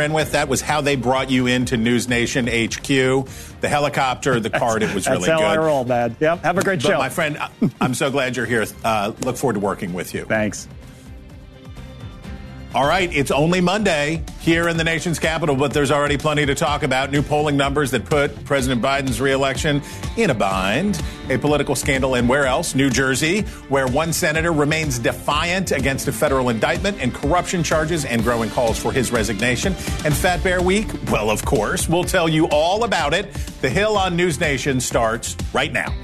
In with. That was how they brought you into News Nation HQ. The helicopter, the card, it was really That's how good. I roll, man. Yep. Have a great But show. my friend, I'm so glad you're here. Uh, look forward to working with you. Thanks. All right, it's only Monday here in the nation's capital, but there's already plenty to talk about. New polling numbers that put President Biden's reelection in a bind. A political scandal and where else? New Jersey, where one senator remains defiant against a federal indictment and corruption charges and growing calls for his resignation. And Fat Bear Week? Well, of course. We'll tell you all about it. The Hill on News Nation starts right now.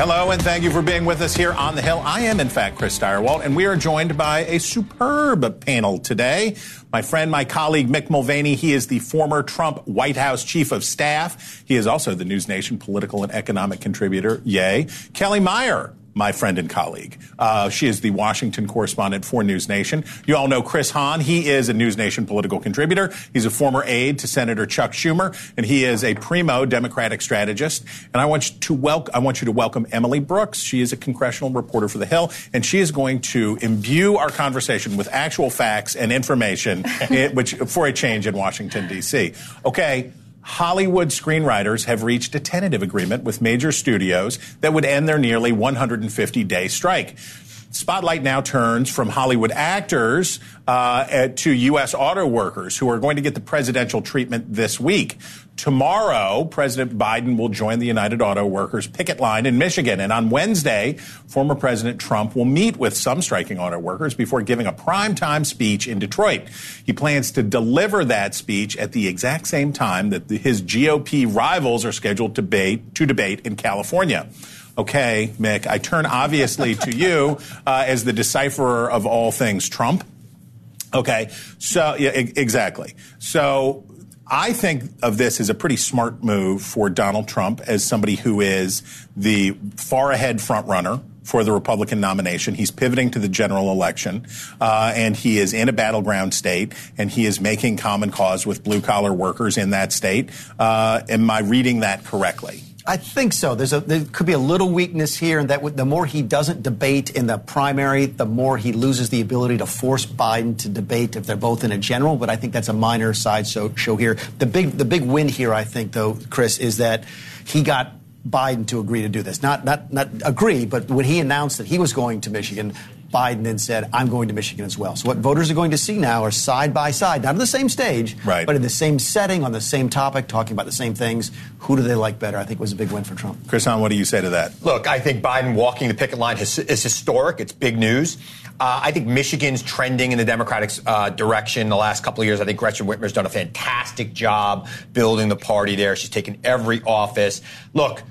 Hello, and thank you for being with us here on the Hill. I am, in fact, Chris Stirewalt, and we are joined by a superb panel today. My friend, my colleague, Mick Mulvaney. He is the former Trump White House chief of staff. He is also the News Nation political and economic contributor. Yay. Kelly Meyer, my friend and colleague. Uh, she is the Washington correspondent for News Nation. You all know Chris Hahn. He is a News Nation political contributor. He's a former aide to Senator Chuck Schumer, and he is a primo Democratic strategist. And I want you to welcome, I want you to welcome Emily Brooks. She is a congressional reporter for The Hill, and she is going to imbue our conversation with actual facts and information, which for a change in Washington D.C. Okay. Hollywood screenwriters have reached a tentative agreement with major studios that would end their nearly 150 day strike. Spotlight now turns from Hollywood actors uh, to U.S. auto workers who are going to get the presidential treatment this week. Tomorrow, President Biden will join the United Auto Workers picket line in Michigan. And on Wednesday, former President Trump will meet with some striking auto workers before giving a primetime speech in Detroit. He plans to deliver that speech at the exact same time that the, his GOP rivals are scheduled to debate, to debate in California. Okay, Mick, I turn obviously to you uh, as the decipherer of all things Trump. Okay, so yeah, exactly. So I think of this as a pretty smart move for Donald Trump as somebody who is the far ahead frontrunner for the Republican nomination. He's pivoting to the general election, uh, and he is in a battleground state, and he is making common cause with blue collar workers in that state. Uh, am I reading that correctly? I think so. There's a there could be a little weakness here, and that the more he doesn't debate in the primary, the more he loses the ability to force Biden to debate if they're both in a general. But I think that's a minor side show, show here. The big the big win here, I think, though, Chris, is that he got Biden to agree to do this. Not not not agree, but when he announced that he was going to Michigan. Biden then said, I'm going to Michigan as well. So, what voters are going to see now are side by side, not on the same stage, Right. but in the same setting, on the same topic, talking about the same things. Who do they like better? I think was a big win for Trump. Chris Hahn, what do you say to that? Look, I think Biden walking the picket line is, is historic. It's big news. Uh, I think Michigan's trending in the Democratic uh, direction the last couple of years. I think Gretchen Whitmer's done a fantastic job building the party there. She's taken every office. Look,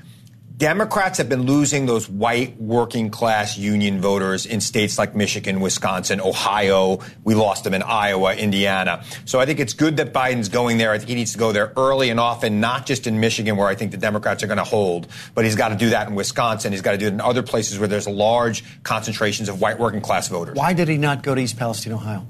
Democrats have been losing those white working class union voters in states like Michigan, Wisconsin, Ohio. We lost them in Iowa, Indiana. So I think it's good that Biden's going there. I think he needs to go there early and often, not just in Michigan, where I think the Democrats are going to hold, but he's got to do that in Wisconsin. He's got to do it in other places where there's large concentrations of white working class voters. Why did he not go to East Palestine, Ohio?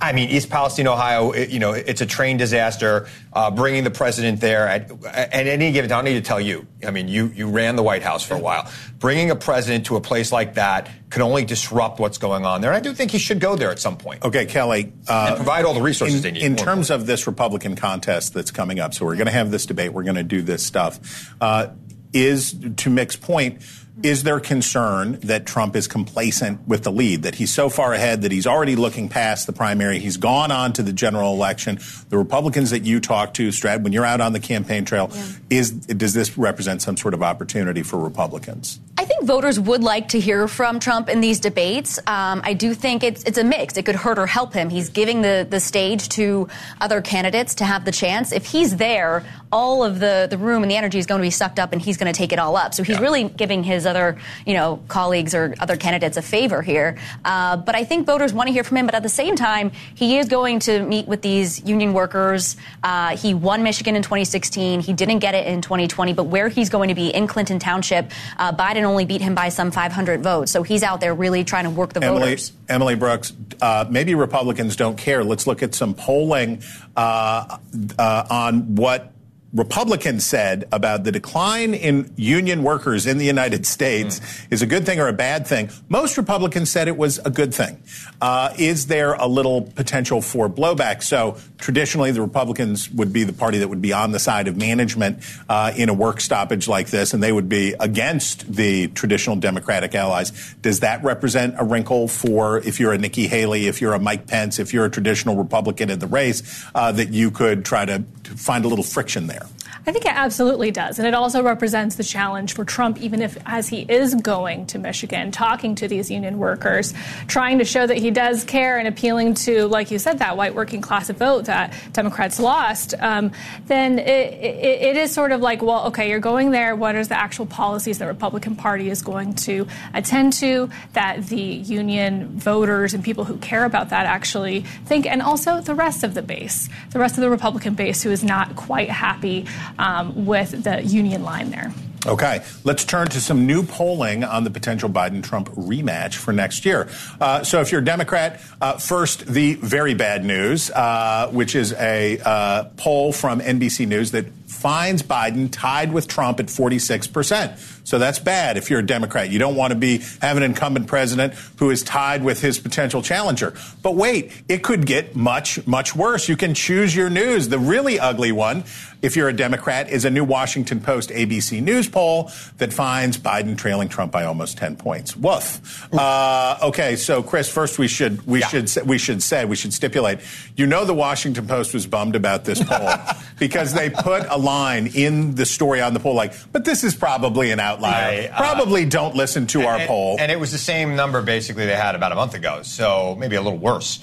I mean, East Palestine, Ohio, it, you know, it's a train disaster. Uh, bringing the president there at, at any given time, I don't need to tell you. I mean, you, you ran the White House for a while. Bringing a president to a place like that could only disrupt what's going on there. And I do think he should go there at some point. Okay, Kelly. Uh, and provide all the resources in, they need. In terms of this Republican contest that's coming up, so we're going to have this debate, we're going to do this stuff. Uh, is, to Mick's point, is there concern that Trump is complacent with the lead, that he's so far ahead that he's already looking past the primary? He's gone on to the general election. The Republicans that you talk to, Strad, when you're out on the campaign trail, Yeah. is does this represent some sort of opportunity for Republicans? I think voters would like to hear from Trump in these debates. Um, I do think it's it's a mix. It could hurt or help him. He's giving the the stage to other candidates to have the chance. If he's there, all of the the room and the energy is going to be sucked up, and he's going to take it all up. So he's yeah. really giving his other you know colleagues or other candidates a favor here. Uh, but I think voters want to hear from him. But at the same time, he is going to meet with these union workers. Uh, he won Michigan in 2016. He didn't get it in 2020. But where he's going to be in Clinton Township, uh, Biden only beat him by some 500 votes. So he's out there really trying to work the Emily, voters. Emily Brooks, uh, maybe Republicans don't care. Let's look at some polling uh, uh, on what Republicans said about the decline in union workers in the United States mm. is a good thing or a bad thing. Most Republicans said it was a good thing. Uh, is there a little potential for blowback? So traditionally, the Republicans would be the party that would be on the side of management uh, in a work stoppage like this, and they would be against the traditional Democratic allies. Does that represent a wrinkle for if you're a Nikki Haley, if you're a Mike Pence, if you're a traditional Republican in the race, uh, that you could try to, to find a little friction there? I think it absolutely does. And it also represents the challenge for Trump, even if as he is going to Michigan, talking to these union workers, trying to show that he does care and appealing to, like you said, that white working class vote that Democrats lost, um, then it, it, it is sort of like, well, okay, you're going there. What are the actual policies the Republican Party is going to attend to that the union voters and people who care about that actually think? And also the rest of the base, the rest of the Republican base who is not quite happy um, with the union line there. Okay, let's turn to some new polling on the potential Biden Trump rematch for next year. Uh, so, if you're a Democrat, uh, first, the very bad news, uh, which is a uh, poll from NBC News that finds Biden tied with Trump at 46%. So that's bad if you're a Democrat. You don't want to be have an incumbent president who is tied with his potential challenger. But wait, it could get much, much worse. You can choose your news. The really ugly one, if you're a Democrat, is a new Washington Post ABC News poll that finds Biden trailing Trump by almost 10 points. Woof. Uh, okay, so Chris, first we should we yeah. should we should say we should stipulate. You know, the Washington Post was bummed about this poll because they put a line in the story on the poll like, but this is probably an outlier. I, uh, probably don't listen to and, our poll. And it was the same number basically they had about a month ago, so maybe a little worse.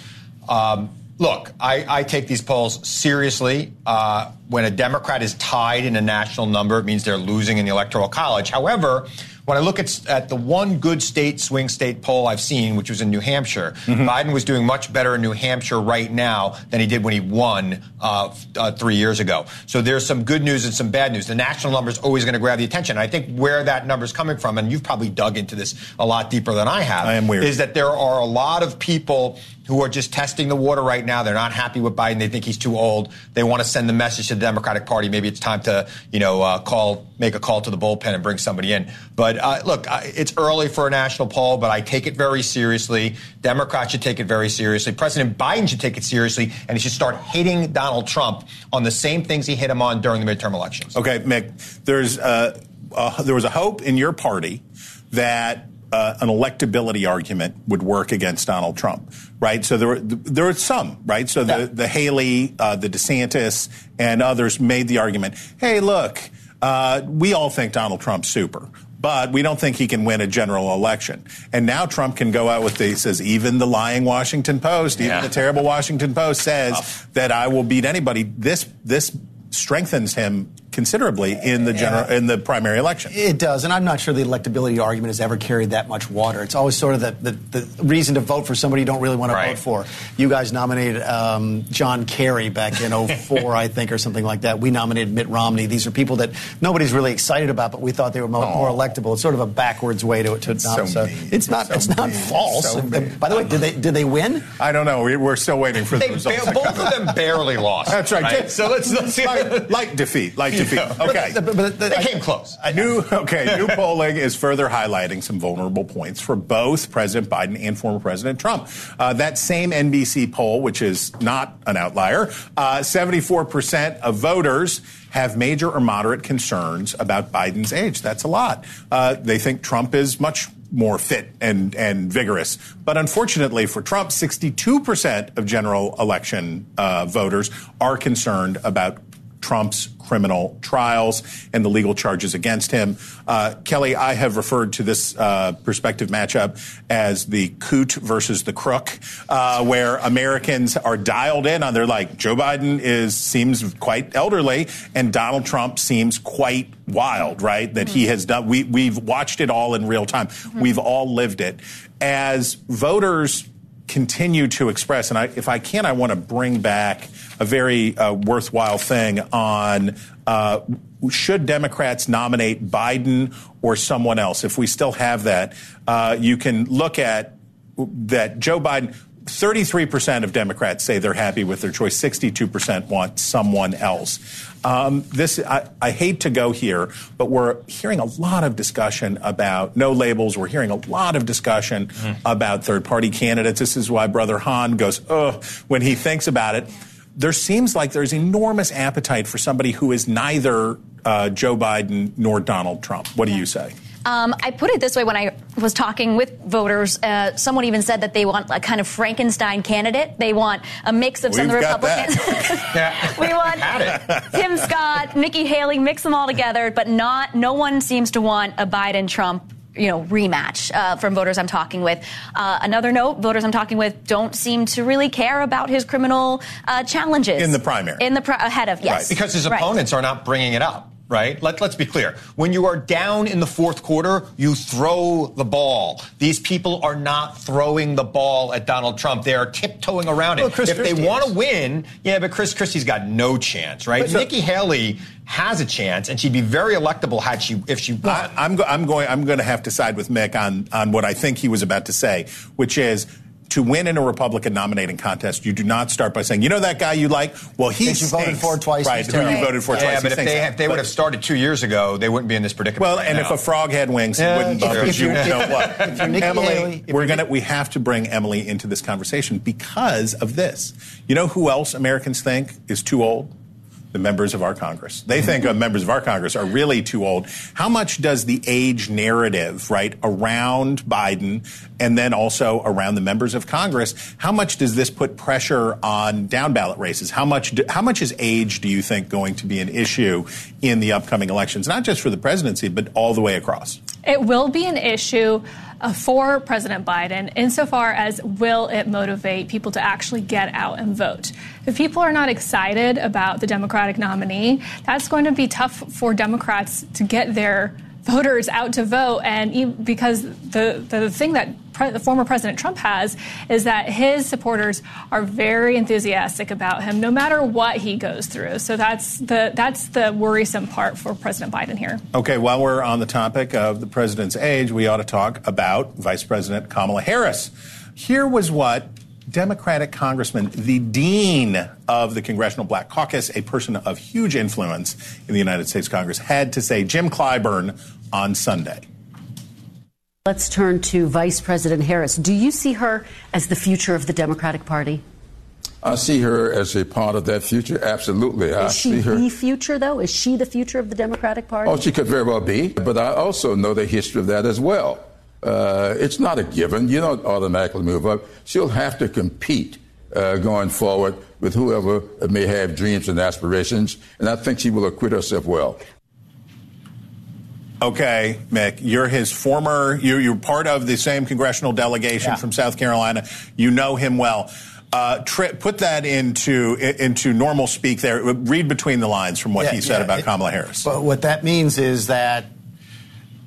Um, look, I, I, take these polls seriously. Uh, when a Democrat is tied in a national number, it means they're losing in the Electoral College. However, when I look at, at the one good state swing state poll I've seen, which was in New Hampshire, mm-hmm. Biden was doing much better in New Hampshire right now than he did when he won uh, uh, three years ago. So there's some good news and some bad news. The national number is always going to grab the attention. I think where that number is coming from, and you've probably dug into this a lot deeper than I have, I am weird. is that there are a lot of people who are just testing the water right now. They're not happy with Biden. They think he's too old. They want to send the message to the Democratic Party. Maybe it's time to, you know, uh, call, make a call to the bullpen and bring somebody in. But uh, look, it's early for a national poll, but I take it very seriously. Democrats should take it very seriously. President Biden should take it seriously, and he should start hitting Donald Trump on the same things he hit him on during the midterm elections. Okay, Mick, there's uh, uh, there was a hope in your party that uh, an electability argument would work against Donald Trump, right? So there were there were some, right? So the the Haley, uh, the DeSantis, and others made the argument. Hey, look, uh, we all think Donald Trump's super. But we don't think he can win a general election. And now Trump can go out with the, he says, even the lying Washington Post, even yeah. the terrible Washington Post says Tough. that I will beat anybody. This, this strengthens him considerably in the general in the primary election. It does, and I'm not sure the electability argument has ever carried that much water. It's always sort of the, the, the reason to vote for somebody you don't really want to right. vote for. You guys nominated um, John Kerry back in 04, I think, or something like that. We nominated Mitt Romney. These are people that nobody's really excited about, but we thought they were more, more electable. It's sort of a backwards way to to so, so it's not so it's not mean. false. So by the way, did they did they win? I don't know. We're still waiting for they the results. Ba- both of them barely lost. That's right. right? So let's, let's like, like defeat, like defeat. Okay. But, but, but, they came close. New, okay, new polling is further highlighting some vulnerable points for both President Biden and former President Trump. Uh, that same NBC poll, which is not an outlier, uh, 74% of voters have major or moderate concerns about Biden's age. That's a lot. Uh, they think Trump is much more fit and, and vigorous. But unfortunately for Trump, 62% of general election uh, voters are concerned about Trump's criminal trials and the legal charges against him. Uh, Kelly, I have referred to this uh, perspective matchup as the coot versus the crook, uh, where Americans are dialed in on. They're like Joe Biden is seems quite elderly, and Donald Trump seems quite wild. Right? That mm-hmm. he has done. We we've watched it all in real time. Mm-hmm. We've all lived it. As voters continue to express, and I, if I can, I want to bring back a very uh, worthwhile thing on uh, should Democrats nominate Biden or someone else? If we still have that, uh, you can look at that Joe Biden. 33% of Democrats say they're happy with their choice. 62% want someone else. Um, this I, I, hate to go here, but we're hearing a lot of discussion about no labels. We're hearing a lot of discussion mm. about third-party candidates. This is why Brother Hahn goes, "Ugh," when he thinks about it. There seems like there's enormous appetite for somebody who is neither uh, Joe Biden nor Donald Trump. What do you say? Um, I put it this way when I was talking with voters. Uh, someone even said that they want a kind of Frankenstein candidate. They want a mix of some We've of the Republicans. we want Tim Scott, Nikki Haley, mix them all together, but not. No one seems to want a Biden Trump you know rematch uh, from voters I'm talking with. Uh, another note: voters I'm talking with don't seem to really care about his criminal uh, challenges in the primary. In the pr- ahead of yes, right. because his opponents right. are not bringing it up right? Let, us be clear. When you are down in the fourth quarter, you throw the ball. These people are not throwing the ball at Donald Trump. They are tiptoeing around well, it. Chris if Christie they want to win, yeah, but Chris Christie's got no chance, right? But, Nikki Haley has a chance, and she'd be very electable had she if she won. I, I'm, go, I'm going. I'm going to have to side with Mick on on what I think he was about to say, which is to win in a Republican nominating contest, you do not start by saying, you know that guy you like? Well, he's you voted for twice, right? Who you voted for yeah, twice? Yeah, but if they, if they would have started two years ago, they wouldn't be in this predicament. Well, right and now. if a frog had wings, yeah, he wouldn't bother you. Know what? Emily, Haley, we're gonna we have to bring Emily into this conversation because of this. You know who else Americans think is too old? The members of our Congress. They think uh, members of our Congress are really too old. How much does the age narrative, right, around Biden and then also around the members of Congress, how much does this put pressure on down ballot races? How much, do, how much is age, do you think, going to be an issue in the upcoming elections, not just for the presidency, but all the way across? It will be an issue uh, for President Biden insofar as will it motivate people to actually get out and vote. If people are not excited about the Democratic nominee, that's going to be tough for Democrats to get their voters out to vote. And because the, the thing that pre- the former President Trump has is that his supporters are very enthusiastic about him, no matter what he goes through. So that's the that's the worrisome part for President Biden here. Okay, while we're on the topic of the president's age, we ought to talk about Vice President Kamala Harris. Here was what Democratic Congressman, the dean of the Congressional Black Caucus, a person of huge influence in the United States Congress, had to say Jim Clyburn on Sunday. Let's turn to Vice President Harris. Do you see her as the future of the Democratic Party? I see her as a part of that future. Absolutely. Is I she her... the future, though? Is she the future of the Democratic Party? Oh, she could very well be. But I also know the history of that as well. Uh, it's not a given. You don't automatically move up. She'll have to compete uh, going forward with whoever may have dreams and aspirations, and I think she will acquit herself well. Okay, Mick, you're his former, you're, you're part of the same congressional delegation yeah. from South Carolina. You know him well. Uh, tri- put that into into normal speak there. Read between the lines from what yeah, he said yeah, about it, Kamala Harris. But what that means is that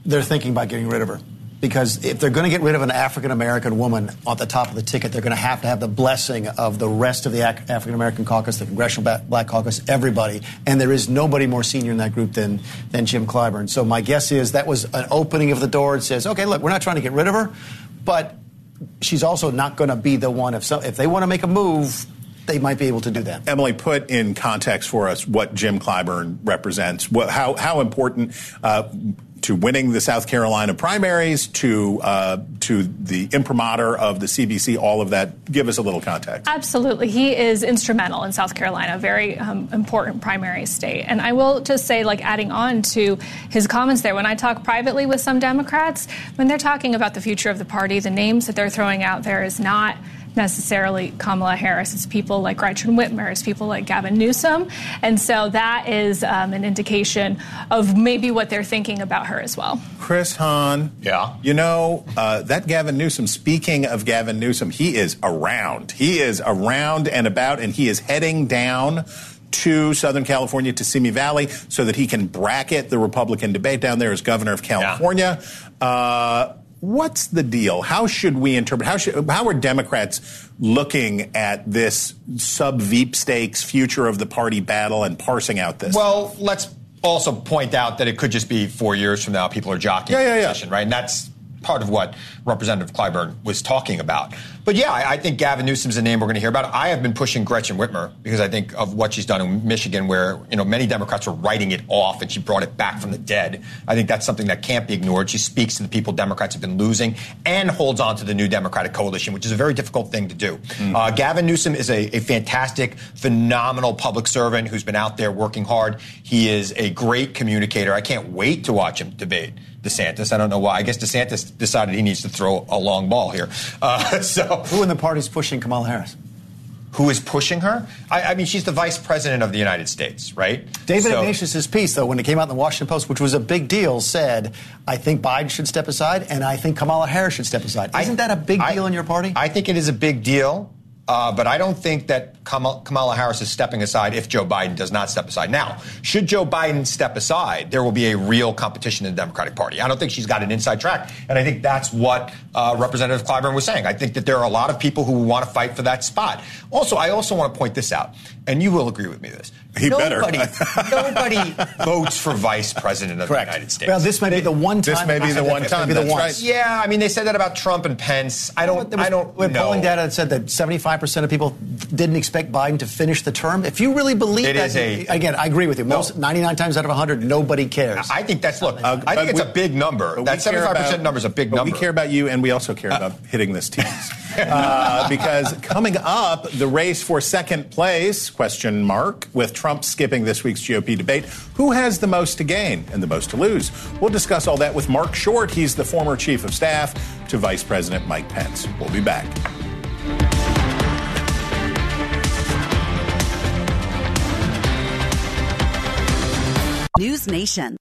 they're thinking about getting rid of her because if they're going to get rid of an African American woman at the top of the ticket, they're going to have to have the blessing of the rest of the African American caucus, the Congressional Black Caucus, everybody. And there is nobody more senior in that group than, than Jim Clyburn. So my guess is that was an opening of the door. It says, okay, look, we're not trying to get rid of her, but she's also not going to be the one. If, so, if they want to make a move, they might be able to do that. Emily, put in context for us what Jim Clyburn represents. What, how, how important uh, to winning the South Carolina primaries, to uh, to the imprimatur of the CBC, all of that. Give us a little context. Absolutely, he is instrumental in South Carolina, very um, important primary state. And I will just say, like adding on to his comments there, when I talk privately with some Democrats, when they're talking about the future of the party, the names that they're throwing out there is not necessarily Kamala Harris. It's people like Gretchen Whitmer, it's people like Gavin Newsom. And so that is um, an indication of maybe what they're thinking about her as well. Chris Hahn. Yeah. You know, uh, that Gavin Newsom, speaking of Gavin Newsom, he is around. He is around and about, and he is heading down to Southern California to Simi Valley so that he can bracket the Republican debate down there as governor of California. Yeah. Uh, what's the deal? How should we interpret? How should how are Democrats looking at this sub Veep stakes future of the party battle and parsing out this? Well, let's also point out that it could just be four years from now. People are jockeying yeah, yeah, position, right? And that's part of what Representative Clyburn was talking about. But yeah, I, I think Gavin Newsom's a name we're going to hear about. I have been pushing Gretchen Whitmer because I think of what she's done in Michigan, where you know many Democrats were writing it off, and she brought it back from the dead. I think that's something that can't be ignored. She speaks to the people Democrats have been losing and holds on to the new Democratic coalition, which is a very difficult thing to do. Mm. Uh, Gavin Newsom is a, a fantastic, phenomenal public servant who's been out there working hard. He is a great communicator. I can't wait to watch him debate. DeSantis. I don't know why. I guess DeSantis decided he needs to throw a long ball here. Uh, so, who in the party is pushing Kamala Harris? Who is pushing her? I, I, mean, she's the vice president of the United States, right? David so, Ignatius' piece, though, when it came out in the Washington Post, which was a big deal, said, "I think Biden should step aside, and I think Kamala Harris should step aside." Isn't I, that a big deal in your party? I think it is a big deal. Uh, but I don't think that Kamala Harris is stepping aside if Joe Biden does not step aside. Now, should Joe Biden step aside, there will be a real competition in the Democratic Party. I don't think she's got an inside track. And I think that's what uh, Representative Clyburn was saying. I think that there are a lot of people who want to fight for that spot. Also, I also want to point this out, and you will agree with me this. He nobody, better. nobody votes for vice president of Correct. the United States. Well, this may be the one time. This may be the one time. Be the one. Right. Yeah, I mean, they said that about Trump and Pence. I don't. Was, I don't. With know. polling data that said that 75 percent of people didn't expect Biden to finish the term. If you really believe it that, a, again, I agree with you. Most no. 99 times out of 100, nobody cares. I think that's look. Uh, I think it's we, a big number. That 75 percent number is a big number. We care about you, and we also care uh, about hitting this tease. uh, because coming up, the race for second place question mark with Trump skipping this week's GOP debate. Who has the most to gain and the most to lose? We'll discuss all that with Mark Short. He's the former chief of staff to Vice President Mike Pence. We'll be back. News Nation.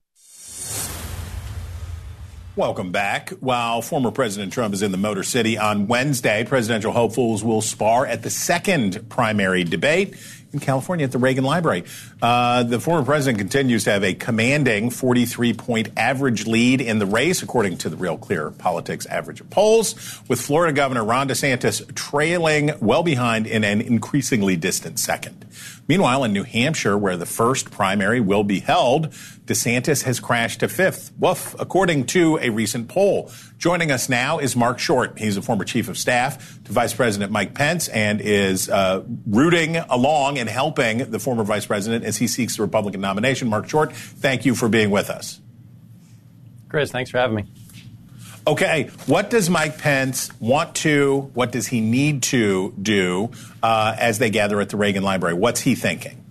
Welcome back. While former President Trump is in the Motor City on Wednesday, presidential hopefuls will spar at the second primary debate in California at the Reagan Library. Uh, the former president continues to have a commanding 43 point average lead in the race, according to the Real Clear Politics average of polls, with Florida Governor Ron DeSantis trailing well behind in an increasingly distant second. Meanwhile, in New Hampshire, where the first primary will be held, DeSantis has crashed to fifth. Woof, according to a recent poll. Joining us now is Mark Short. He's a former chief of staff to Vice President Mike Pence and is uh, rooting along and helping the former vice president as he seeks the Republican nomination. Mark Short, thank you for being with us. Chris, thanks for having me. Okay, what does Mike Pence want to, what does he need to do uh, as they gather at the Reagan Library? What's he thinking?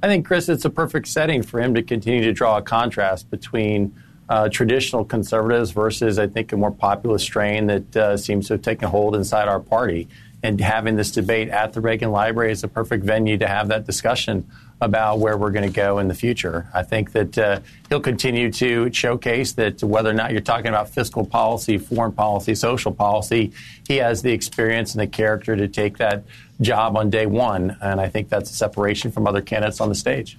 I think, Chris, it's a perfect setting for him to continue to draw a contrast between uh, traditional conservatives versus, I think, a more populist strain that uh, seems to have taken hold inside our party. And having this debate at the Reagan Library is a perfect venue to have that discussion about where we're going to go in the future. I think that uh, he'll continue to showcase that whether or not you're talking about fiscal policy, foreign policy, social policy, he has the experience and the character to take that job on day one. And I think that's a separation from other candidates on the stage.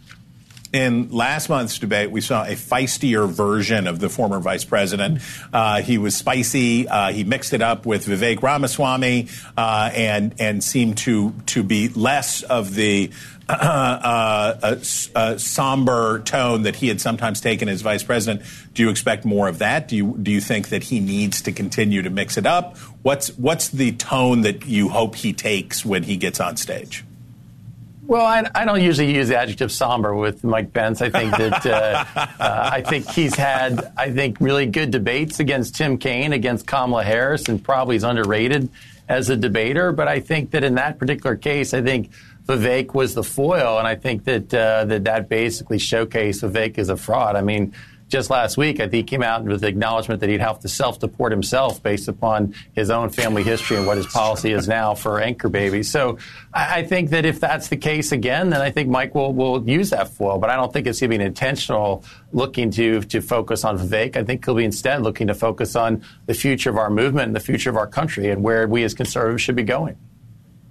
In last month's debate, we saw a feistier version of the former vice president. Uh, he was spicy. Uh, he mixed it up with Vivek Ramaswamy uh, and and seemed to to be less of the uh, uh, uh, somber tone that he had sometimes taken as vice president. Do you expect more of that? Do you do you think that he needs to continue to mix it up? What's what's the tone that you hope he takes when he gets on stage? Well, I, I, don't usually use the adjective somber with Mike Pence. I think that uh, uh, I think he's had I think really good debates against Tim Kaine, against Kamala Harris, and probably is underrated as a debater. But I think that in that particular case, I think Vivek was the foil, and I think that uh, that that basically showcased Vivek as a fraud. I mean, just last week, I think he came out with the acknowledgement that he'd have to self-deport himself based upon his own family history and what his policy is now for anchor babies. So I, I think that if that's the case again, then I think Mike will, will use that foil. But I don't think it's going to be an intentional looking to to focus on Vivek. I think he'll be instead looking to focus on the future of our movement and the future of our country and where we as conservatives should be going.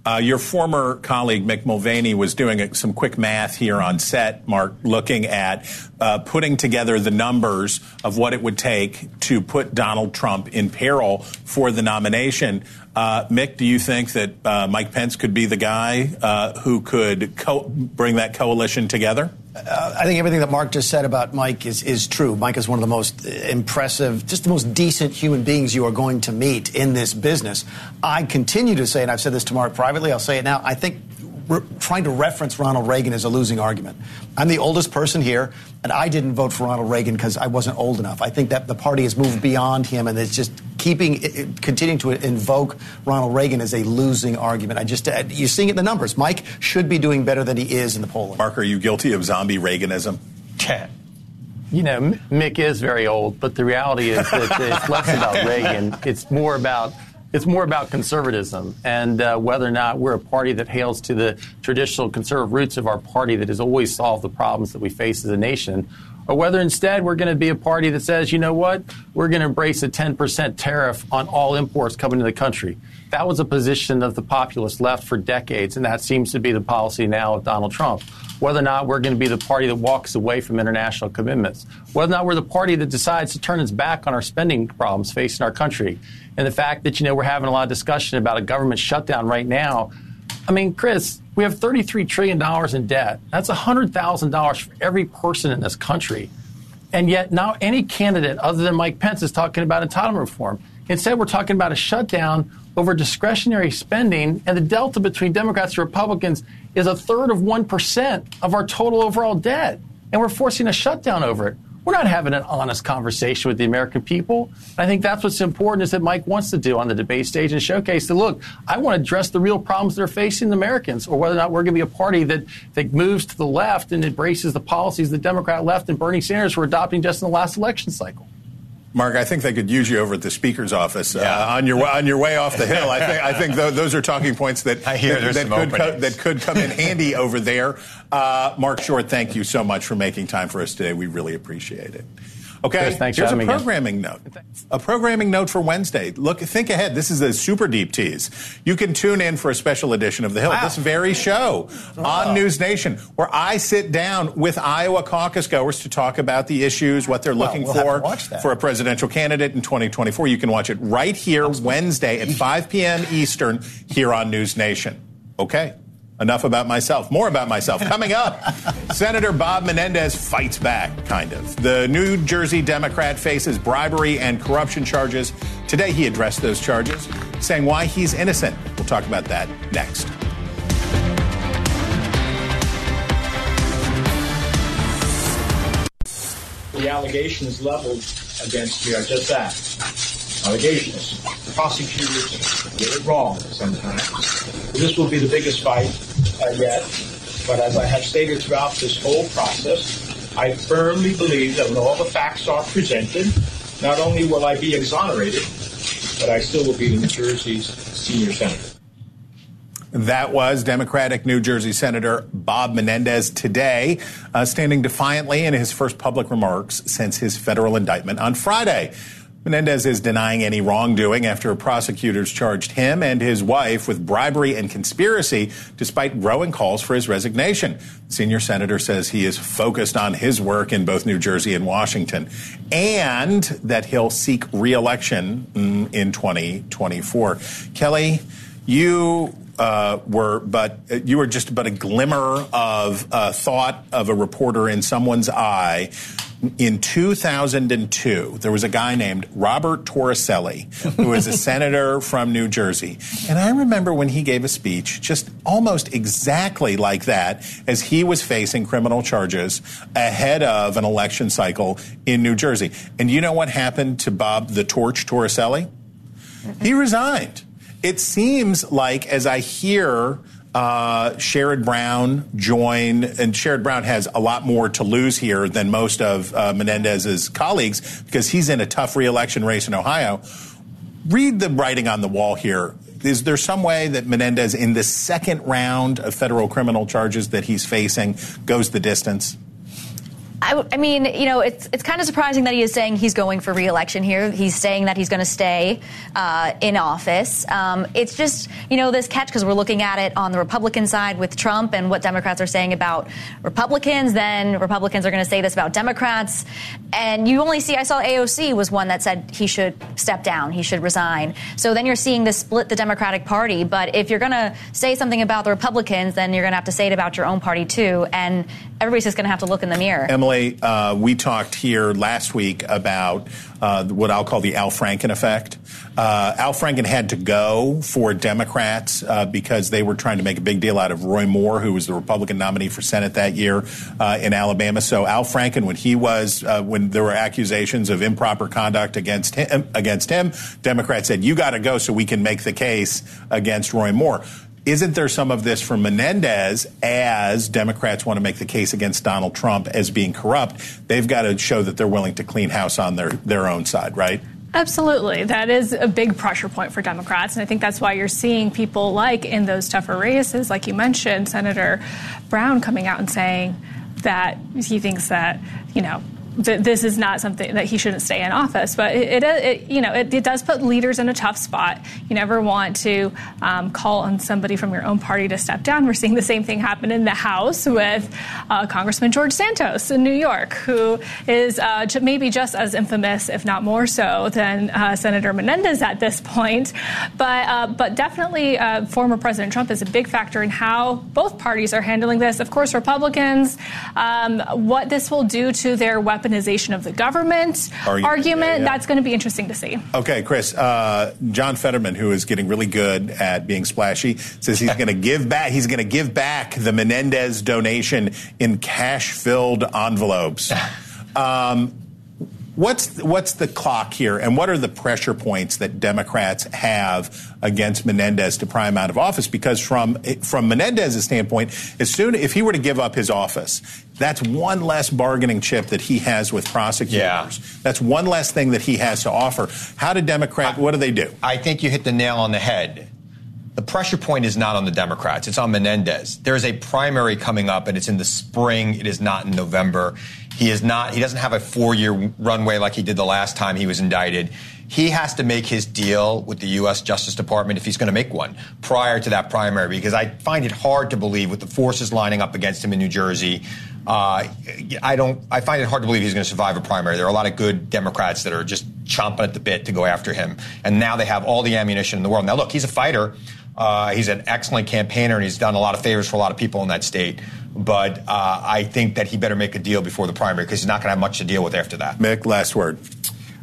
Uh, your former colleague Mick Mulvaney was doing some quick math here on set, Mark, looking at uh, putting together the numbers of what it would take to put Donald Trump in peril for the nomination. Uh, Mick, do you think that uh, Mike Pence could be the guy uh, who could co- bring that coalition together? Uh, I think everything that Mark just said about Mike is, is true. Mike is one of the most impressive, just the most decent human beings you are going to meet in this business. I continue to say, and I've said this to Mark privately, I'll say it now, I think re- trying to reference Ronald Reagan is a losing argument. I'm the oldest person here, and I didn't vote for Ronald Reagan because I wasn't old enough. I think that the party has moved beyond him, and it's just keeping, continuing to invoke Ronald Reagan as a losing argument. I just, uh, you're seeing it in the numbers. Mike should be doing better than he is in the polling. Mark, are you guilty of zombie Reaganism? You know, Mick is very old, but the reality is that it's less about Reagan. It's more about it's more about conservatism and uh, whether or not we're a party that hails to the traditional conservative roots of our party that has always solved the problems that we face as a nation, or whether instead we're going to be a party that says, you know what, we're going to embrace a 10% tariff on all imports coming to the country. That was a position of the populist left for decades, and that seems to be the policy now of Donald Trump. Whether or not we're going to be the party that walks away from international commitments, whether or not we're the party that decides to turn its back on our spending problems facing our country, and the fact that, you know, we're having a lot of discussion about a government shutdown right now. I mean, Chris, we have $33 trillion in debt. That's $100,000 for every person in this country. And yet, now any candidate other than Mike Pence is talking about entitlement reform. Instead, we're talking about a shutdown over discretionary spending, and the delta between Democrats and Republicans is a third of 1% of our total overall debt. And we're forcing a shutdown over it. We're not having an honest conversation with the American people. I think that's what's important is that Mike wants to do on the debate stage and showcase that, look, I want to address the real problems that are facing the Americans, or whether or not we're going to be a party that, that moves to the left and embraces the policies the Democrat left and Bernie Sanders were adopting just in the last election cycle. Mark, I think they could use you over at the speaker's office uh, yeah. uh, on your on your way off the hill. I think I think th- those are talking points that that, that, could co- that, could come in handy over there. Uh, Mark Short, thank you so much for making time for us today. We really appreciate it. Okay, Chris, thanks here's a programming again. note. A programming note for Wednesday. Look, think ahead. This is a super deep tease. You can tune in for a special edition of The Hill, wow. this very show on News Nation, where I sit down with Iowa caucus goers to talk about the issues, what they're looking well, we'll for for a presidential candidate in 2024. You can watch it right here Wednesday at 5 p.m. Eastern here on News Nation. Okay. Enough about myself. More about myself. Coming up, Senator Bob Menendez fights back, kind of. The New Jersey Democrat faces bribery and corruption charges. Today, he addressed those charges, saying why he's innocent. We'll talk about that next. The allegations leveled against me are just that allegations. Prosecutors get it wrong sometimes. This will be the biggest fight uh, yet, but as I have stated throughout this whole process, I firmly believe that when all the facts are presented, not only will I be exonerated, but I still will be the New Jersey's senior senator. That was Democratic New Jersey Senator Bob Menendez today, uh, standing defiantly in his first public remarks since his federal indictment on Friday. Menendez is denying any wrongdoing after prosecutors charged him and his wife with bribery and conspiracy, despite growing calls for his resignation. The senior senator says he is focused on his work in both New Jersey and Washington, and that he'll seek reelection mm, in 2024. Kelly, you uh, were but you were just but a glimmer of uh, thought of a reporter in someone's eye in 2002, there was a guy named Robert Torricelli, who was a senator from New Jersey. And I remember when he gave a speech just almost exactly like that as he was facing criminal charges ahead of an election cycle in New Jersey. And you know what happened to Bob the Torch Torricelli? He resigned. It seems like, as I hear uh, Sherrod Brown join, and Sherrod Brown has a lot more to lose here than most of uh, Menendez's colleagues because he's in a tough reelection race in Ohio. Read the writing on the wall here. Is there some way that Menendez, in the second round of federal criminal charges that he's facing, goes the distance? I, I, mean, you know, it's it's kind of surprising that he is saying he's going for reelection here. He's saying that he's going to stay uh, in office. Um, it's just, you know, this catch because we're looking at it on the Republican side with Trump and what Democrats are saying about Republicans. Then Republicans are going to say this about Democrats, and you only see. I saw AOC was one that said he should step down, he should resign. So then you're seeing this split the Democratic Party. But if you're going to say something about the Republicans, then you're going to have to say it about your own party too, and everybody's just going to have to look in the mirror. Emily uh, we talked here last week about uh, what I'll call the Al Franken effect. Uh, Al Franken had to go for Democrats uh, because they were trying to make a big deal out of Roy Moore, who was the Republican nominee for Senate that year uh, in Alabama. So Al Franken, when he was uh, when there were accusations of improper conduct against him, against him, Democrats said you got to go so we can make the case against Roy Moore. Isn't there some of this from Menendez as Democrats want to make the case against Donald Trump as being corrupt? They've got to show that they're willing to clean house on their, their own side, right? Absolutely. That is a big pressure point for Democrats. And I think that's why you're seeing people like in those tougher races, like you mentioned, Senator Brown coming out and saying that he thinks that, you know, that this is not something that he shouldn't stay in office. But it, it, it you know, it, it, does put leaders in a tough spot. You never want to um, call on somebody from your own party to step down. We're seeing the same thing happen in the House with uh, Congressman George Santos in New York, who is uh, maybe just as infamous, if not more so, than uh, Senator Menendez at this point. But uh, but definitely, uh, former President Trump is a big factor in how both parties are handling this. Of course, Republicans, um, what this will do to their weapons weaponization of the government argument. argument yeah, yeah. That's going to be interesting to see. Okay, Chris. Uh, John Fetterman, who is getting really good at being splashy, says he's going to give back. He's going to give back the Menendez donation in cash-filled envelopes. Um, What's what's the clock here, and what are the pressure points that Democrats have against Menendez to pry him out of office? Because from from Menendez's standpoint, as soon if he were to give up his office, that's one less bargaining chip that he has with prosecutors. Yeah. That's one less thing that he has to offer. How do Democrats? What do they do? I think you hit the nail on the head. The pressure point is not on the Democrats; it's on Menendez. There is a primary coming up, and it's in the spring. It is not in November. He is not. He doesn't have a four-year runway like he did the last time he was indicted. He has to make his deal with the U.S. Justice Department if he's going to make one prior to that primary, because I find it hard to believe with the forces lining up against him in New Jersey. Uh, I don't. I find it hard to believe he's going to survive a primary. There are a lot of good Democrats that are just chomping at the bit to go after him, and now they have all the ammunition in the world. Now, look, he's a fighter. Uh, he's an excellent campaigner, and he's done a lot of favors for a lot of people in that state. But uh, I think that he better make a deal before the primary because he's not going to have much to deal with after that. Mick, last word.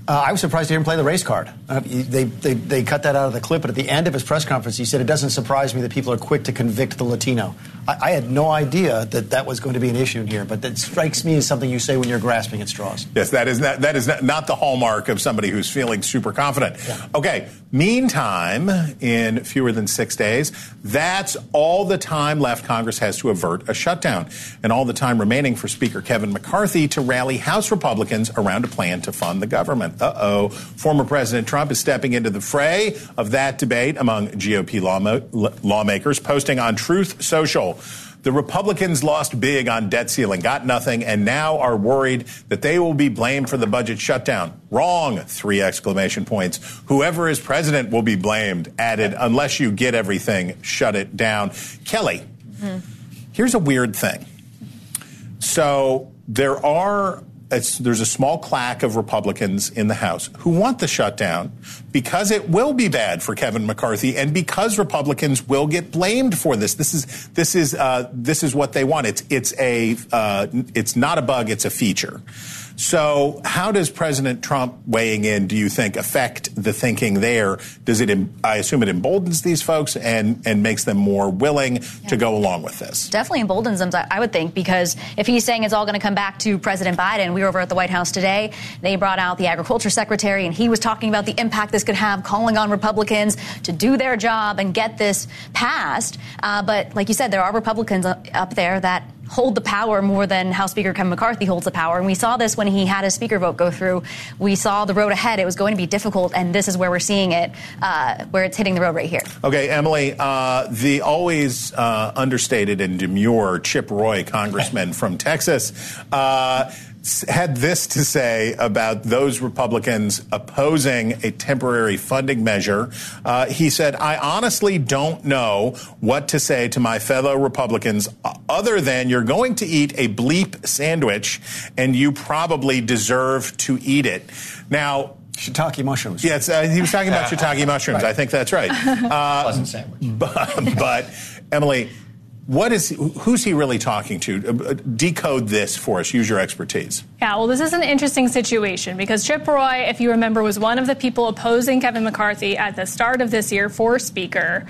Uh, I was surprised he didn't play the race card. Uh, they, they, they cut that out of the clip, but at the end of his press conference, he said, It doesn't surprise me that people are quick to convict the Latino. I, I, had no idea that that was going to be an issue here, but that strikes me as something you say when you're grasping at straws. Yes, that is not, that is not, not the hallmark of somebody who's feeling super confident. Yeah. Okay, meantime, in fewer than six days, that's all the time left Congress has to avert a shutdown, and all the time remaining for Speaker Kevin McCarthy to rally House Republicans around a plan to fund the government. Uh oh. Former President Trump is stepping into the fray of that debate among GOP lawmakers, posting on Truth Social. The Republicans lost big on debt ceiling, got nothing, and now are worried that they will be blamed for the budget shutdown. Wrong, three exclamation points. Whoever is president will be blamed, added, unless you get everything, shut it down. Kelly, mm-hmm. here's a weird thing. So there are there's a small claque of Republicans in the House who want the shutdown because it will be bad for Kevin McCarthy and because Republicans will get blamed for this. This is this is uh, this is what they want. It's it's a uh, it's not a bug. It's a feature. So, how does President Trump weighing in, do you think, affect the thinking there? Does it, I assume it emboldens these folks and, and makes them more willing yeah. to go along with this? Definitely emboldens them, I would think, because if he's saying it's all going to come back to President Biden, we were over at the White House today. They brought out the agriculture secretary, and he was talking about the impact this could have, calling on Republicans to do their job and get this passed. Uh, but like you said, there are Republicans up there that hold the power more than House Speaker Kevin McCarthy holds the power. And we saw this when he had his speaker vote go through. We saw the road ahead. It was going to be difficult, and this is where we're seeing it, uh, where it's hitting the road right here. Okay, Emily, uh, the always uh, understated and demure Chip Roy, congressman from Texas, uh, had this to say about those Republicans opposing a temporary funding measure. Uh, he said, I honestly don't know what to say to my fellow Republicans other than you're going to eat a bleep sandwich and you probably deserve to eat it. Now, Shiitake mushrooms. Yes, uh, he was talking about shiitake mushrooms. right. I think that's right. Uh, Pleasant sandwich. But, but Emily, what is who's he really talking to? Uh, uh, decode this for us. Use your expertise. Yeah, well, this is an interesting situation because Chip Roy, if you remember, was one of the people opposing Kevin McCarthy at the start of this year for Speaker.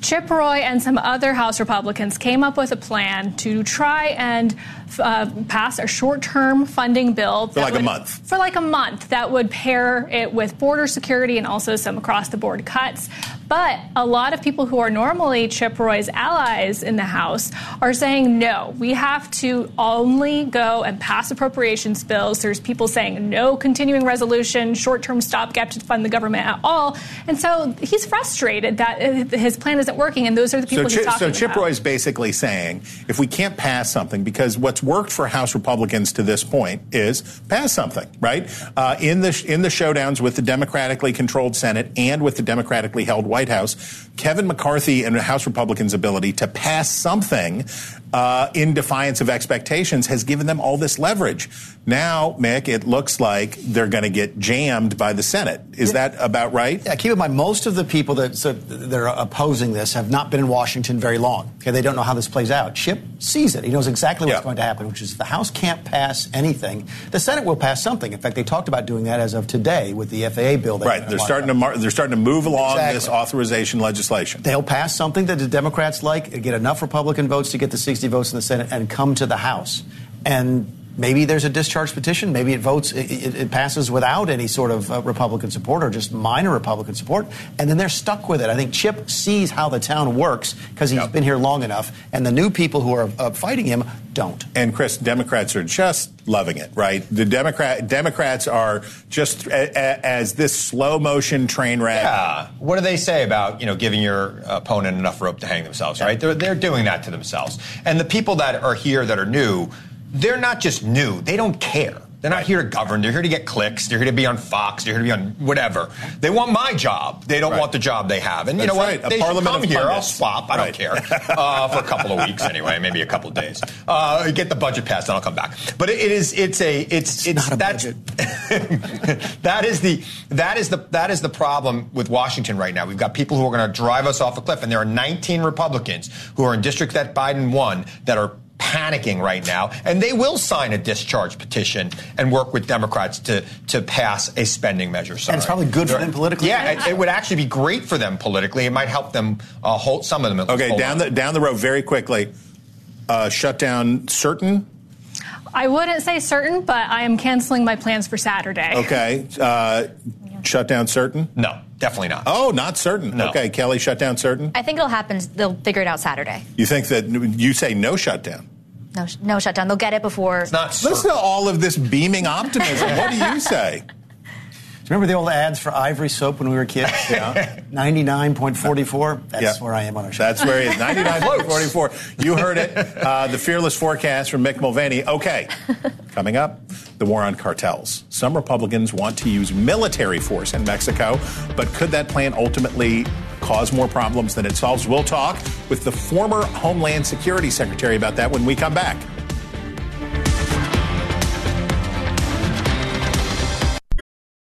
Chip Roy and some other House Republicans came up with a plan to try and uh, pass a short-term funding bill for like would, a month. For like a month, that would pair it with border security and also some across-the-board cuts. But a lot of people who are normally Chip Roy's allies in the House are saying no. We have to only go and pass appropriations bills. There's people saying no continuing resolution, short-term stopgap to fund the government at all. And so he's frustrated that his plan isn't working. And those are the people so he's talking So Chip about. Roy's basically saying if we can't pass something because what's worked for House Republicans to this point is pass something, right? Uh, in the in the showdowns with the democratically controlled Senate and with the democratically held White House, Kevin McCarthy and House Republicans' ability to pass something uh, in defiance of expectations has given them all this leverage. Now, Mick, it looks like they're going to get jammed by the Senate. Is that about right? Yeah, keep in mind, most of the people that, so, that are opposing this have not been in Washington very long. Okay, they don't know how this plays out. Chip sees it. He knows exactly what's yeah. going to happen, which is if the House can't pass anything, the Senate will pass something. In fact, they talked about doing that as of today with the FAA bill. Right, they're starting to mar- they're starting to move along exactly. this authorization legislation. They'll pass something that the Democrats like, get enough Republican votes to get the 60 votes in the Senate, and come to the House. And maybe there's a discharge petition. Maybe it votes, it, it passes without any sort of uh, Republican support or just minor Republican support, and then they're stuck with it. I think Chip sees how the town works because he's yep. been here long enough, and the new people who are uh, fighting him don't. And Chris, Democrats are just loving it, right? The Democrat Democrats are just a, a, as this slow motion train wreck. Yeah. What do they say about you know giving your opponent enough rope to hang themselves? Right? They're they're doing that to themselves, and the people that are here that are new they're not just new, they don't care. They're not here to govern. They're here to get clicks. They're here to be on Fox. They're here to be on whatever. They want my job. They don't right. want the job they have. And you That's know right. what? A they parliament come here. I'll swap. I right. don't care uh, for a couple of weeks anyway, maybe a couple of days. Uh, get the budget passed, and I'll come back. But it, it is. It's a. It's. It's, it's not a budget. that is the. That is the. That is the problem with Washington right now. We've got people who are going to drive us off a cliff, and there are 19 Republicans who are in districts that Biden won that are panicking right now, and they will sign a discharge petition and work with Democrats to to pass a spending measure. Sorry. And it's probably good for them politically. Yeah, it, it, would actually be great for them politically. It might help them uh, hold some of them. Okay, down on. the down the road very quickly. Uh, shutdown certain. I wouldn't say certain, but I am canceling my plans for Saturday. Okay. Uh, shutdown certain? No, definitely not. Oh, not certain. No. Okay, Kelly, shut down certain? I think it'll happen. They'll figure it out Saturday. You think that you say no shutdown? No, no shutdown. They'll get it before. It's not. Listen to all of this beaming optimism. what do you say? Remember the old ads for Ivory soap when we were kids? Yeah. 99.44? That's yeah. where I am on our show. That's where he is. 99.44. You heard it. Uh, the fearless forecast from Mick Mulvaney. Okay. Coming up, the war on cartels. Some Republicans want to use military force in Mexico, but could that plan ultimately cause more problems than it solves? We'll talk with the former Homeland Security Secretary about that when we come back.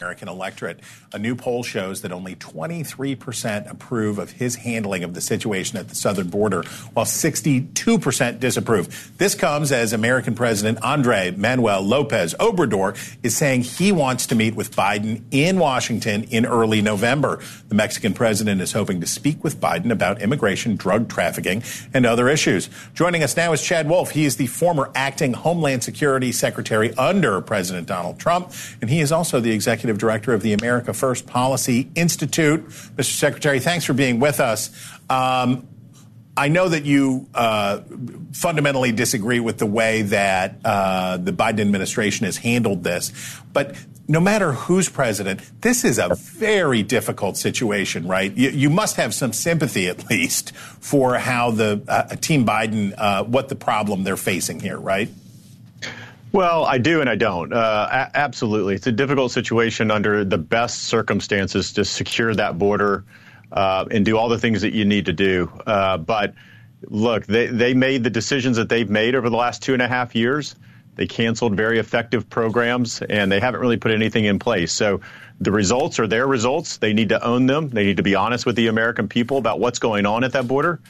American electorate. A new poll shows that only 23% approve of his handling of the situation at the southern border, while 62% disapprove. This comes as American President Andres Manuel Lopez Obrador is saying he wants to meet with Biden in Washington in early November. The Mexican president is hoping to speak with Biden about immigration, drug trafficking, and other issues. Joining us now is Chad Wolf. He is the former acting Homeland Security Secretary under President Donald Trump, and he is also the executive Executive Director of the America First Policy Institute. Mr. Secretary, thanks for being with us. Um, I know that you uh, fundamentally disagree with the way that uh, the Biden administration has handled this, but no matter who's president, this is a very difficult situation, right? You, you must have some sympathy, at least, for how the uh, Team Biden, uh, what the problem they're facing here, right? Well, I do and I don't. Uh, a- absolutely. It's a difficult situation under the best circumstances to secure that border uh, and do all the things that you need to do. Uh, but look, they, they made the decisions that they've made over the last two and a half years. They canceled very effective programs and they haven't really put anything in place. So the results are their results. They need to own them. They need to be honest with the American people about what's going on at that border.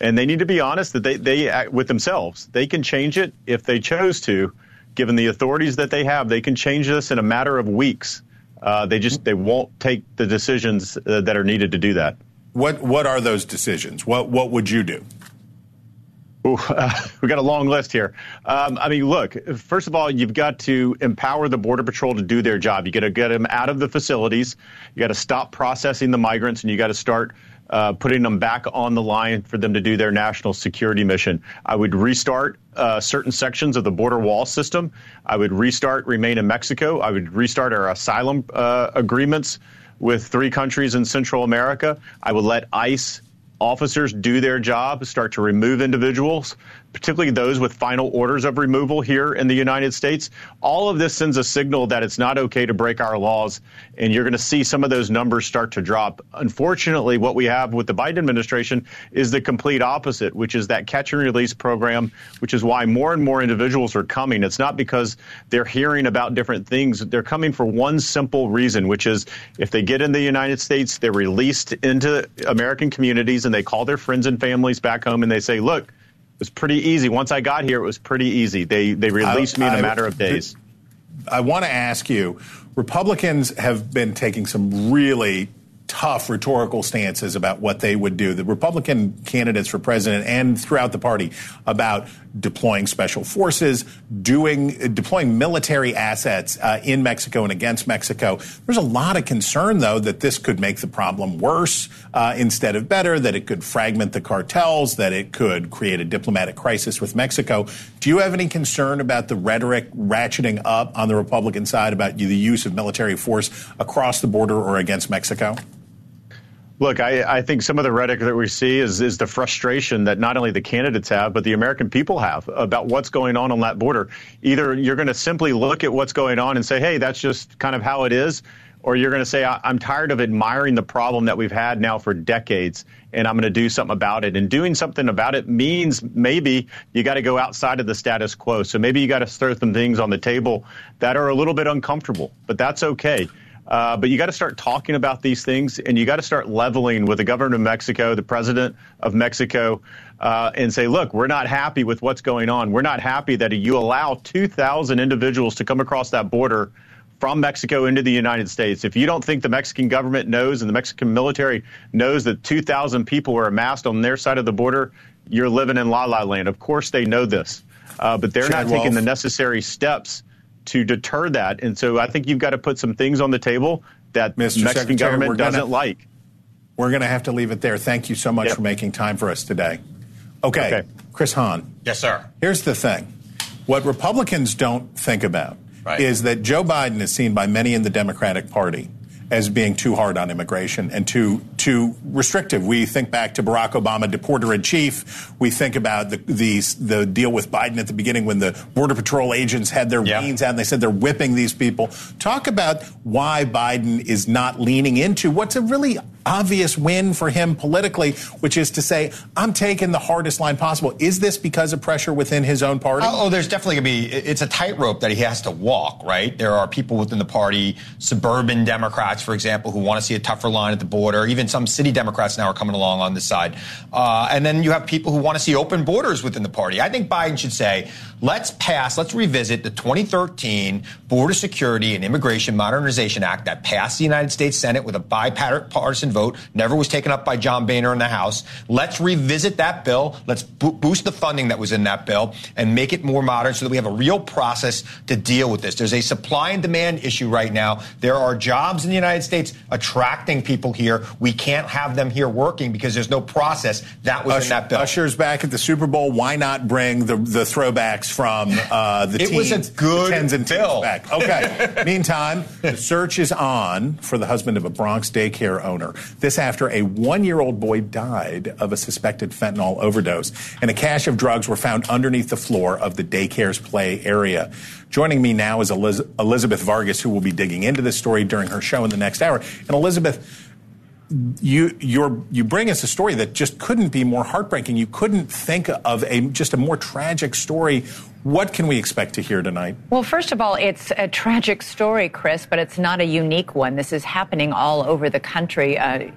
And they need to be honest that they, they with themselves. They can change it if they chose to given the authorities that they have, they can change this in a matter of weeks. Uh, they just they won't take the decisions uh, that are needed to do that. What what are those decisions? What what would you do? Ooh, uh, we got a long list here. Um, I mean, look. First of all, you've got to empower the border patrol to do their job. You got to get them out of the facilities. You got to stop processing the migrants, and you got to start uh, putting them back on the line for them to do their national security mission. I would restart uh, certain sections of the border wall system. I would restart Remain in Mexico. I would restart our asylum uh, agreements with three countries in Central America. I would let ICE officers do their job, start to remove individuals particularly those with final orders of removal here in the United States. All of this sends a signal that it's not okay to break our laws, and you're going to see some of those numbers start to drop. Unfortunately, what we have with the Biden administration is the complete opposite, which is that catch and release program, which is why more and more individuals are coming. It's not because they're hearing about different things. They're coming for one simple reason, which is if they get in the United States, they're released into American communities and they call their friends and families back home and they say, look, was pretty easy. Once I got here, it was pretty easy. They they released I, me in a matter of days. I want to ask you, Republicans have been taking some really tough rhetorical stances about what they would do. The Republican candidates for president and throughout the party about deploying special forces, doing deploying military assets uh, in Mexico and against Mexico. There's a lot of concern, though, that this could make the problem worse uh, instead of better. That it could fragment the cartels. That it could create a diplomatic crisis with Mexico. Do you have any concern about the rhetoric ratcheting up on the Republican side about the use of military force across the border or against Mexico? Look, I, I, think some of the rhetoric that we see is, is the frustration that not only the candidates have, but the American people have about what's going on on that border. Either you're going to simply look at what's going on and say, hey, that's just kind of how it is, or you're going to say, I'm tired of admiring the problem that we've had now for decades, and I'm going to do something about it. And doing something about it means maybe you got to go outside of the status quo. So maybe you got to throw some things on the table that are a little bit uncomfortable, but that's okay. Uh, but you got to start talking about these things, and you got to start leveling with the government of Mexico, the president of Mexico, uh, and say, look, we're not happy with what's going on. We're not happy that you allow 2,000 individuals to come across that border from Mexico into the United States. If you don't think the Mexican government knows and the Mexican military knows that 2,000 people were amassed on their side of the border, you're living in la la land. Of course, they know this, uh, but they're Chad not Wolf. taking the necessary steps to deter that. And so I think you've got to put some things on the table that the Mexican Secretary, government doesn't gonna, like. We're going to have to leave it there. Thank you so much yep. for making time for us today. Okay, okay, Chris Hahn. Yes, sir. Here's the thing what Republicans don't think about right. is that Joe Biden is seen by many in the Democratic Party as being too hard on immigration and too too restrictive. We think back to Barack Obama, deporter in chief. We think about the the, the deal with Biden at the beginning when the border patrol agents had their yeah. out and they said they're whipping these people. Talk about why Biden is not leaning into what's a really obvious win for him politically, which is to say, I'm taking the hardest line possible. Is this because of pressure within his own party? Oh, oh there's definitely going to be, it's a tightrope that he has to walk, right? There are people within the party, suburban Democrats, for example, who want to see a tougher line at the border. Even some city Democrats now are coming along on this side. Uh, and then you have people who want to see open borders within the party. I think Biden should say, let's pass, let's revisit the 2013 Border Security and Immigration Modernization Act that passed the United States Senate with a bipartisan vote, never was taken up by John Boehner in the House. Let's revisit that bill. Let's bo- boost the funding that was in that bill and make it more modern so that we have a real process to deal with this. There's a supply and demand issue right now. There are jobs in the United States attracting people here. We can't have them here working because there's no process. That was Usher, in that bill. Usher's back at the Super Bowl. Why not bring the, the throwbacks from uh, the it teens? It was a good tens and bill. Back. Okay. Meantime, the search is on for the husband of a Bronx daycare owner. This after a one year old boy died of a suspected fentanyl overdose, and a cache of drugs were found underneath the floor of the daycare's play area. Joining me now is Eliz- Elizabeth Vargas, who will be digging into this story during her show in the next hour. And Elizabeth, you you you bring us a story that just couldn't be more heartbreaking. You couldn't think of a just a more tragic story. What can we expect to hear tonight? Well, first of all, it's a tragic story, Chris, but it's not a unique one. This is happening all over the country. Uh,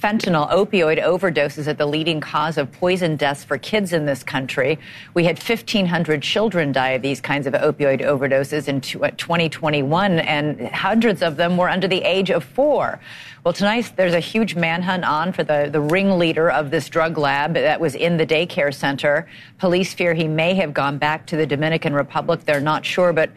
fentanyl opioid overdoses are the leading cause of poison deaths for kids in this country. We had 1,500 children die of these kinds of opioid overdoses in 2021, uh, and hundreds of them were under the age of four. Well, tonight there's a huge manhunt on for the, the ringleader of this drug lab that was in the daycare center. Police fear he may have gone back to the Dominican Republic. They're not sure, but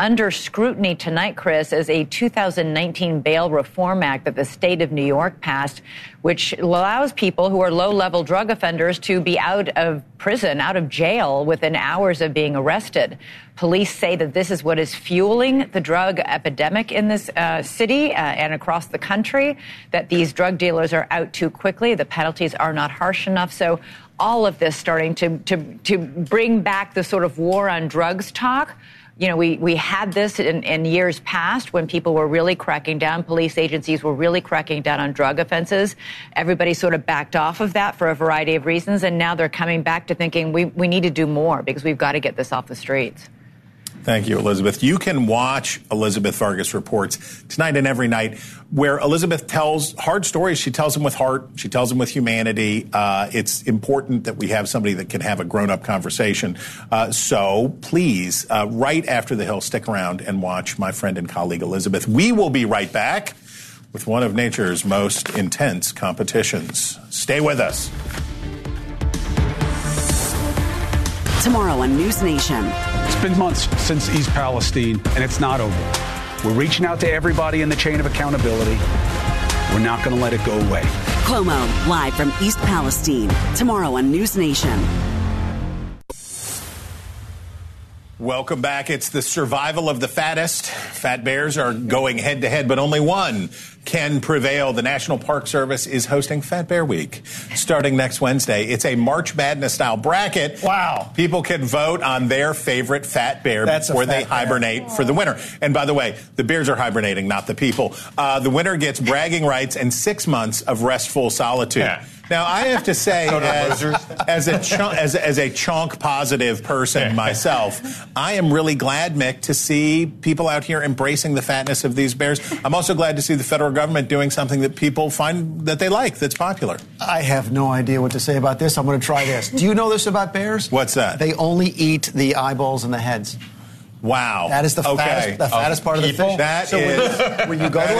under scrutiny tonight, Chris, is a 2019 Bail Reform Act that the state of New York passed, which allows people who are low level drug offenders to be out of prison, out of jail within hours of being arrested. Police say that this is what is fueling the drug epidemic in this uh, city uh, and across the country, that these drug dealers are out too quickly, the penalties are not harsh enough. So all of this starting to, to, to bring back the sort of war on drugs talk you know, we, we had this in, in, years past when people were really cracking down, police agencies were really cracking down on drug offenses. Everybody sort of backed off of that for a variety of reasons, and now they're coming back to thinking we, we need to do more because we've got to get this off the streets. Thank you, Elizabeth. You can watch Elizabeth Vargas reports tonight and every night, where Elizabeth tells hard stories. She tells them with heart. She tells them with humanity. Uh, it's important that we have somebody that can have a grown-up conversation. Uh, so please, uh, right after the Hill, stick around and watch my friend and colleague Elizabeth. We will be right back with one of nature's most intense competitions. Stay with us. Tomorrow on NewsNation. It's been months since East Palestine, and it's not over. We're reaching out to everybody in the chain of accountability. We're not going to let it go away. Cuomo, live from East Palestine. Tomorrow on NewsNation. Welcome back. It's the survival of the fattest. Fat bears are going head to head, but only one can prevail. The National Park Service is hosting Fat Bear Week starting next Wednesday. It's a March Madness style bracket. Wow. People can vote on their favorite fat bear That's before they hibernate bear. for the winter. And by the way, the bears are hibernating, not the people. Uh, the winner gets bragging rights and six months of restful solitude. Yeah. Now, I have to say, as, as, a chunk, as, as, a chunk positive person myself, I am really glad, Mick, to see people out here embracing the fatness of these bears. I'm also glad to see the federal government doing something that people find that they like, that's popular. I have no idea what to say about this. I'm going to try this. Do you know this about bears? What's that? They only eat the eyeballs and the heads. Wow. That is the okay. fattest, the fattest part of the fish. That so is, when, when you go to